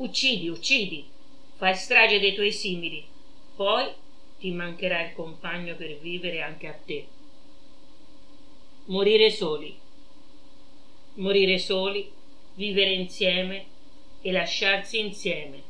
Uccidi, uccidi. Fai strage dei tuoi simili. Poi ti mancherà il compagno per vivere anche a te. Morire soli. Morire soli, vivere insieme e lasciarsi insieme.